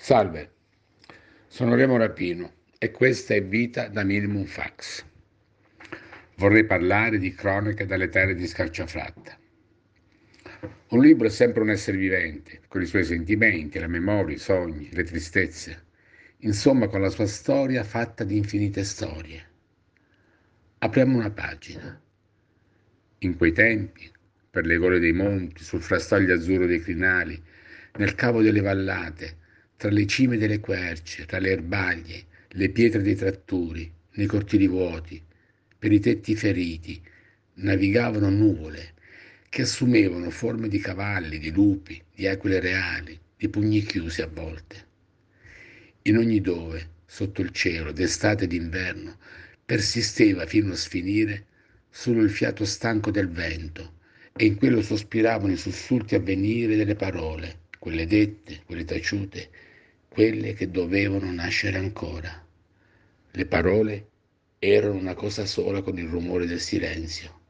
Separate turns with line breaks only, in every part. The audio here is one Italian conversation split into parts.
Salve, sono Remo Rapino e questa è Vita da Minimum Fax. Vorrei parlare di Cronache dalle terre di Scarciafratta. Un libro è sempre un essere vivente, con i suoi sentimenti, la memoria, i sogni, le tristezze, insomma con la sua storia fatta di infinite storie. Apriamo una pagina. In quei tempi, per le gole dei monti, sul frastaglio azzurro dei crinali, nel cavo delle vallate, tra le cime delle querce, tra le erbaglie, le pietre dei trattori, nei cortili vuoti, per i tetti feriti, navigavano nuvole che assumevano forme di cavalli, di lupi, di aquile reali, di pugni chiusi a volte. In ogni dove, sotto il cielo, d'estate e d'inverno, persisteva fino a sfinire solo il fiato stanco del vento e in quello sospiravano i sussulti a venire delle parole, quelle dette, quelle taciute, quelle che dovevano nascere ancora. Le parole erano una cosa sola con il rumore del silenzio.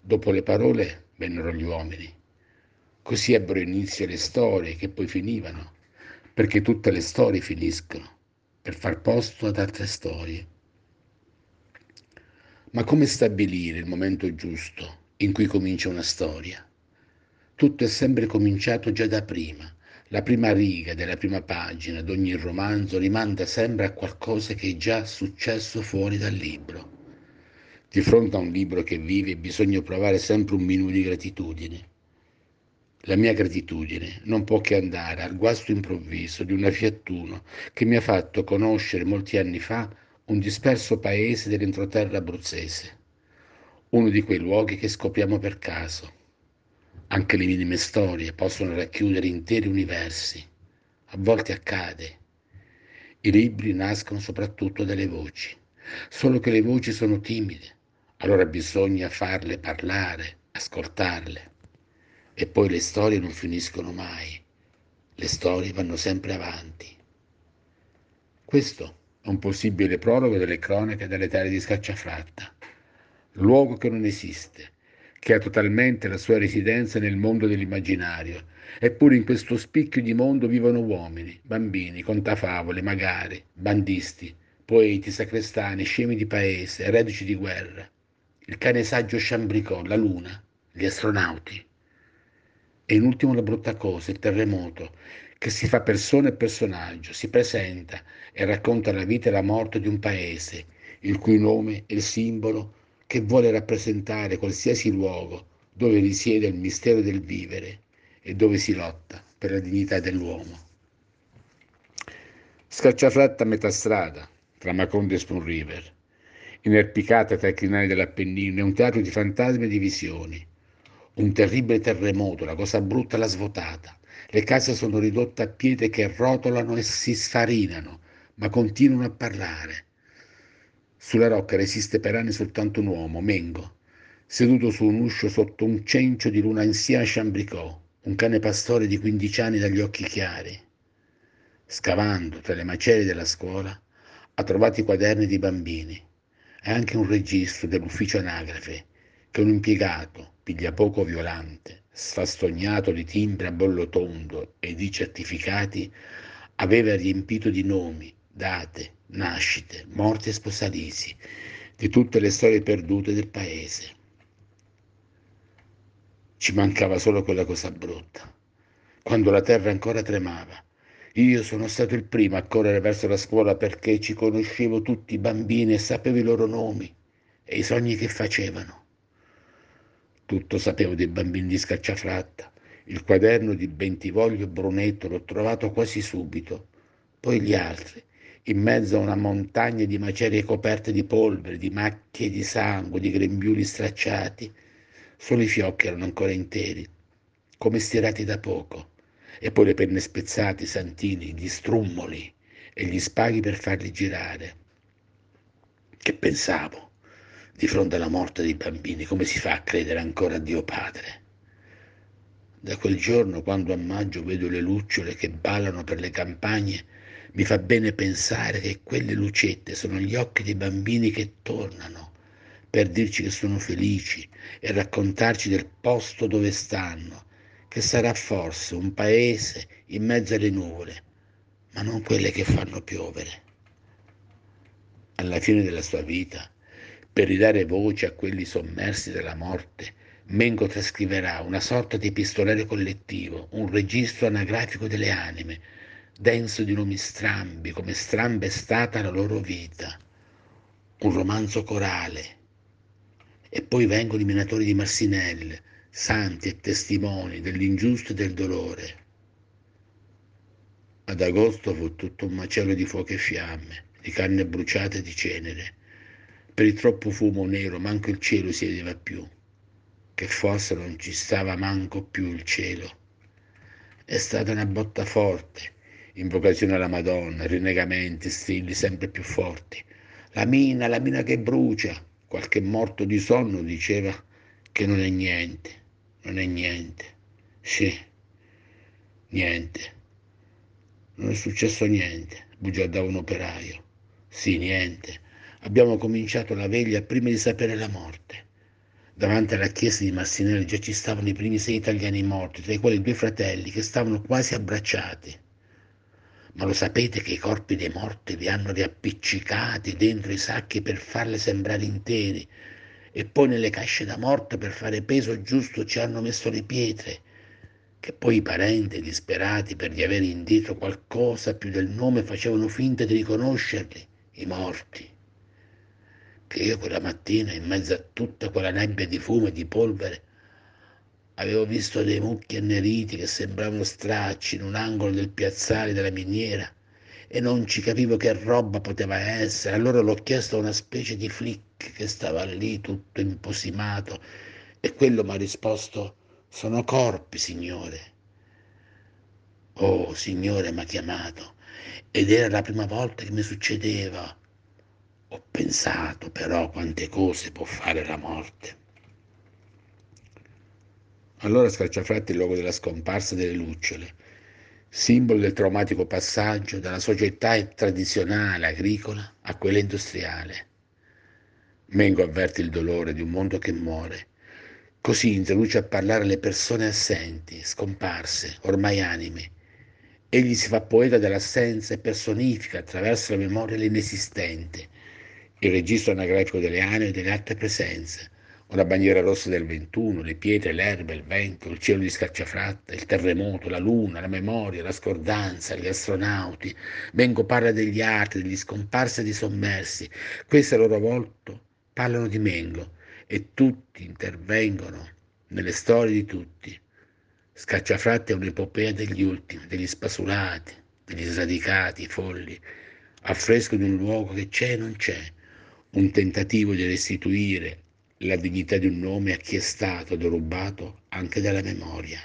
Dopo le parole vennero gli uomini. Così ebbero inizio le storie che poi finivano, perché tutte le storie finiscono, per far posto ad altre storie. Ma come stabilire il momento giusto in cui comincia una storia? Tutto è sempre cominciato già da prima, la prima riga della prima pagina di ogni romanzo rimanda sempre a qualcosa che è già successo fuori dal libro. Di fronte a un libro che vive bisogna provare sempre un minuto di gratitudine. La mia gratitudine non può che andare al guasto improvviso di una Fiat Uno che mi ha fatto conoscere molti anni fa un disperso paese dell'entroterra abruzzese, uno di quei luoghi che scopriamo per caso anche le minime storie possono racchiudere interi universi. A volte accade. I libri nascono soprattutto dalle voci, solo che le voci sono timide, allora bisogna farle parlare, ascoltarle. E poi le storie non finiscono mai, le storie vanno sempre avanti. Questo è un possibile prologo delle cronache delle terre di Scacciafratta, luogo che non esiste, che ha totalmente la sua residenza nel mondo dell'immaginario. Eppure in questo spicchio di mondo vivono uomini, bambini, contafavole, magari, bandisti, poeti, sacrestani, scemi di paese, reduci di guerra, il cane saggio Chambricot, la luna, gli astronauti. E in ultimo la brutta cosa, il terremoto, che si fa persona e personaggio, si presenta e racconta la vita e la morte di un paese, il cui nome è il simbolo che vuole rappresentare qualsiasi luogo dove risiede il mistero del vivere e dove si lotta per la dignità dell'uomo. Scacciafratta a metà strada, tra Macondo e Spoon River, inerpicata tra i crinali dell'Appennino, è un teatro di fantasmi e di visioni. Un terribile terremoto, la cosa brutta l'ha svuotata. Le case sono ridotte a pietre che rotolano e si sfarinano, ma continuano a parlare. Sulla rocca resiste per anni soltanto un uomo, Mengo, seduto su un uscio sotto un cencio di luna insieme a Chambricot, un cane pastore di 15 anni dagli occhi chiari. Scavando tra le macerie della scuola, ha trovato i quaderni di bambini e anche un registro dell'ufficio anagrafe che un impiegato, piglia poco violante, sfastognato di timbri a bollo tondo e di certificati, aveva riempito di nomi, date, nascite, morti e sposalizi, di tutte le storie perdute del paese. Ci mancava solo quella cosa brutta, quando la terra ancora tremava. Io sono stato il primo a correre verso la scuola perché ci conoscevo tutti i bambini e sapevo i loro nomi e i sogni che facevano. Tutto sapevo dei bambini di Scacciafratta. Il quaderno di Bentivoglio Brunetto l'ho trovato quasi subito. Poi gli altri, in mezzo a una montagna di macerie coperte di polvere, di macchie di sangue, di grembiuli stracciati. Solo i fiocchi erano ancora interi, come stirati da poco, e poi le penne spezzate, i santini, gli strummoli e gli spaghi per farli girare. Che pensavo di fronte alla morte dei bambini, come si fa a credere ancora a Dio Padre? Da quel giorno, quando a maggio vedo le lucciole che ballano per le campagne, mi fa bene pensare che quelle lucette sono gli occhi dei bambini che tornano per dirci che sono felici e raccontarci del posto dove stanno, che sarà forse un paese in mezzo alle nuvole, ma non quelle che fanno piovere. Alla fine della sua vita, per ridare voce a quelli sommersi dalla morte, Mengo trascriverà una sorta di epistolare collettivo, un registro anagrafico delle anime, denso di nomi strambi, come stramba è stata la loro vita, un romanzo corale. E poi vengono i minatori di Marsinelle, santi e testimoni dell'ingiusto e del dolore. Ad agosto fu tutto un macello di fuoco e fiamme, di carne bruciata e di cenere. Per il troppo fumo nero manco il cielo si vedeva più che forse non ci stava manco più il cielo. È stata una botta forte, invocazione alla Madonna, rinnegamenti, strilli sempre più forti. La mina, la mina che brucia. Qualche morto di sonno diceva che non è niente, non è niente. Sì, niente. Non è successo niente, bugiardava un operaio. Sì, niente. Abbiamo cominciato la veglia prima di sapere la morte. Davanti alla chiesa di Massinelli già ci stavano i primi sei italiani morti, tra i quali due fratelli che stavano quasi abbracciati. Ma lo sapete che i corpi dei morti li hanno riappiccicati dentro i sacchi per farli sembrare interi e poi nelle casce da morte per fare peso giusto ci hanno messo le pietre, che poi i parenti disperati per di avere indietro qualcosa più del nome facevano finta di riconoscerli, i morti. Che io quella mattina, in mezzo a tutta quella nebbia di fumo e di polvere, avevo visto dei mucchi anneriti che sembravano stracci in un angolo del piazzale della miniera e non ci capivo che roba poteva essere. Allora l'ho chiesto a una specie di flick che stava lì tutto imposimato e quello mi ha risposto sono corpi, signore. Oh, signore, mi ha chiamato ed era la prima volta che mi succedeva ho pensato però quante cose può fare la morte. Allora scacciafratti il luogo della scomparsa delle lucciole, simbolo del traumatico passaggio dalla società tradizionale agricola a quella industriale. Mengo avverte il dolore di un mondo che muore. Così introduce a parlare le persone assenti, scomparse, ormai anime. Egli si fa poeta dell'assenza e personifica attraverso la memoria l'inesistente, il registro anagrafico delle anime e delle altre presenze, una bandiera rossa del 21, le pietre, l'erba, il vento, il cielo di scacciafratta, il terremoto, la luna, la memoria, la scordanza, gli astronauti. Vengo parla degli altri, degli scomparsi e dei sommersi. Questi a loro volta parlano di Mengo e tutti intervengono nelle storie di tutti. Scacciafratta è un'epopea degli ultimi, degli spasulati, degli sradicati, folli, affresco di un luogo che c'è e non c'è, un tentativo di restituire la dignità di un nome a chi è stato derubato anche dalla memoria.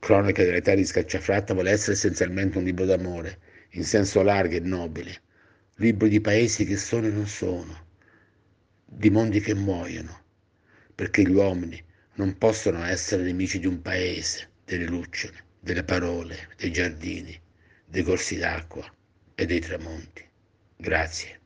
Cronaca dell'età di Scacciafratta vuole essere essenzialmente un libro d'amore, in senso largo e nobile, libro di paesi che sono e non sono, di mondi che muoiono, perché gli uomini non possono essere nemici di un paese, delle lucciole, delle parole, dei giardini, dei corsi d'acqua e dei tramonti. Grazie.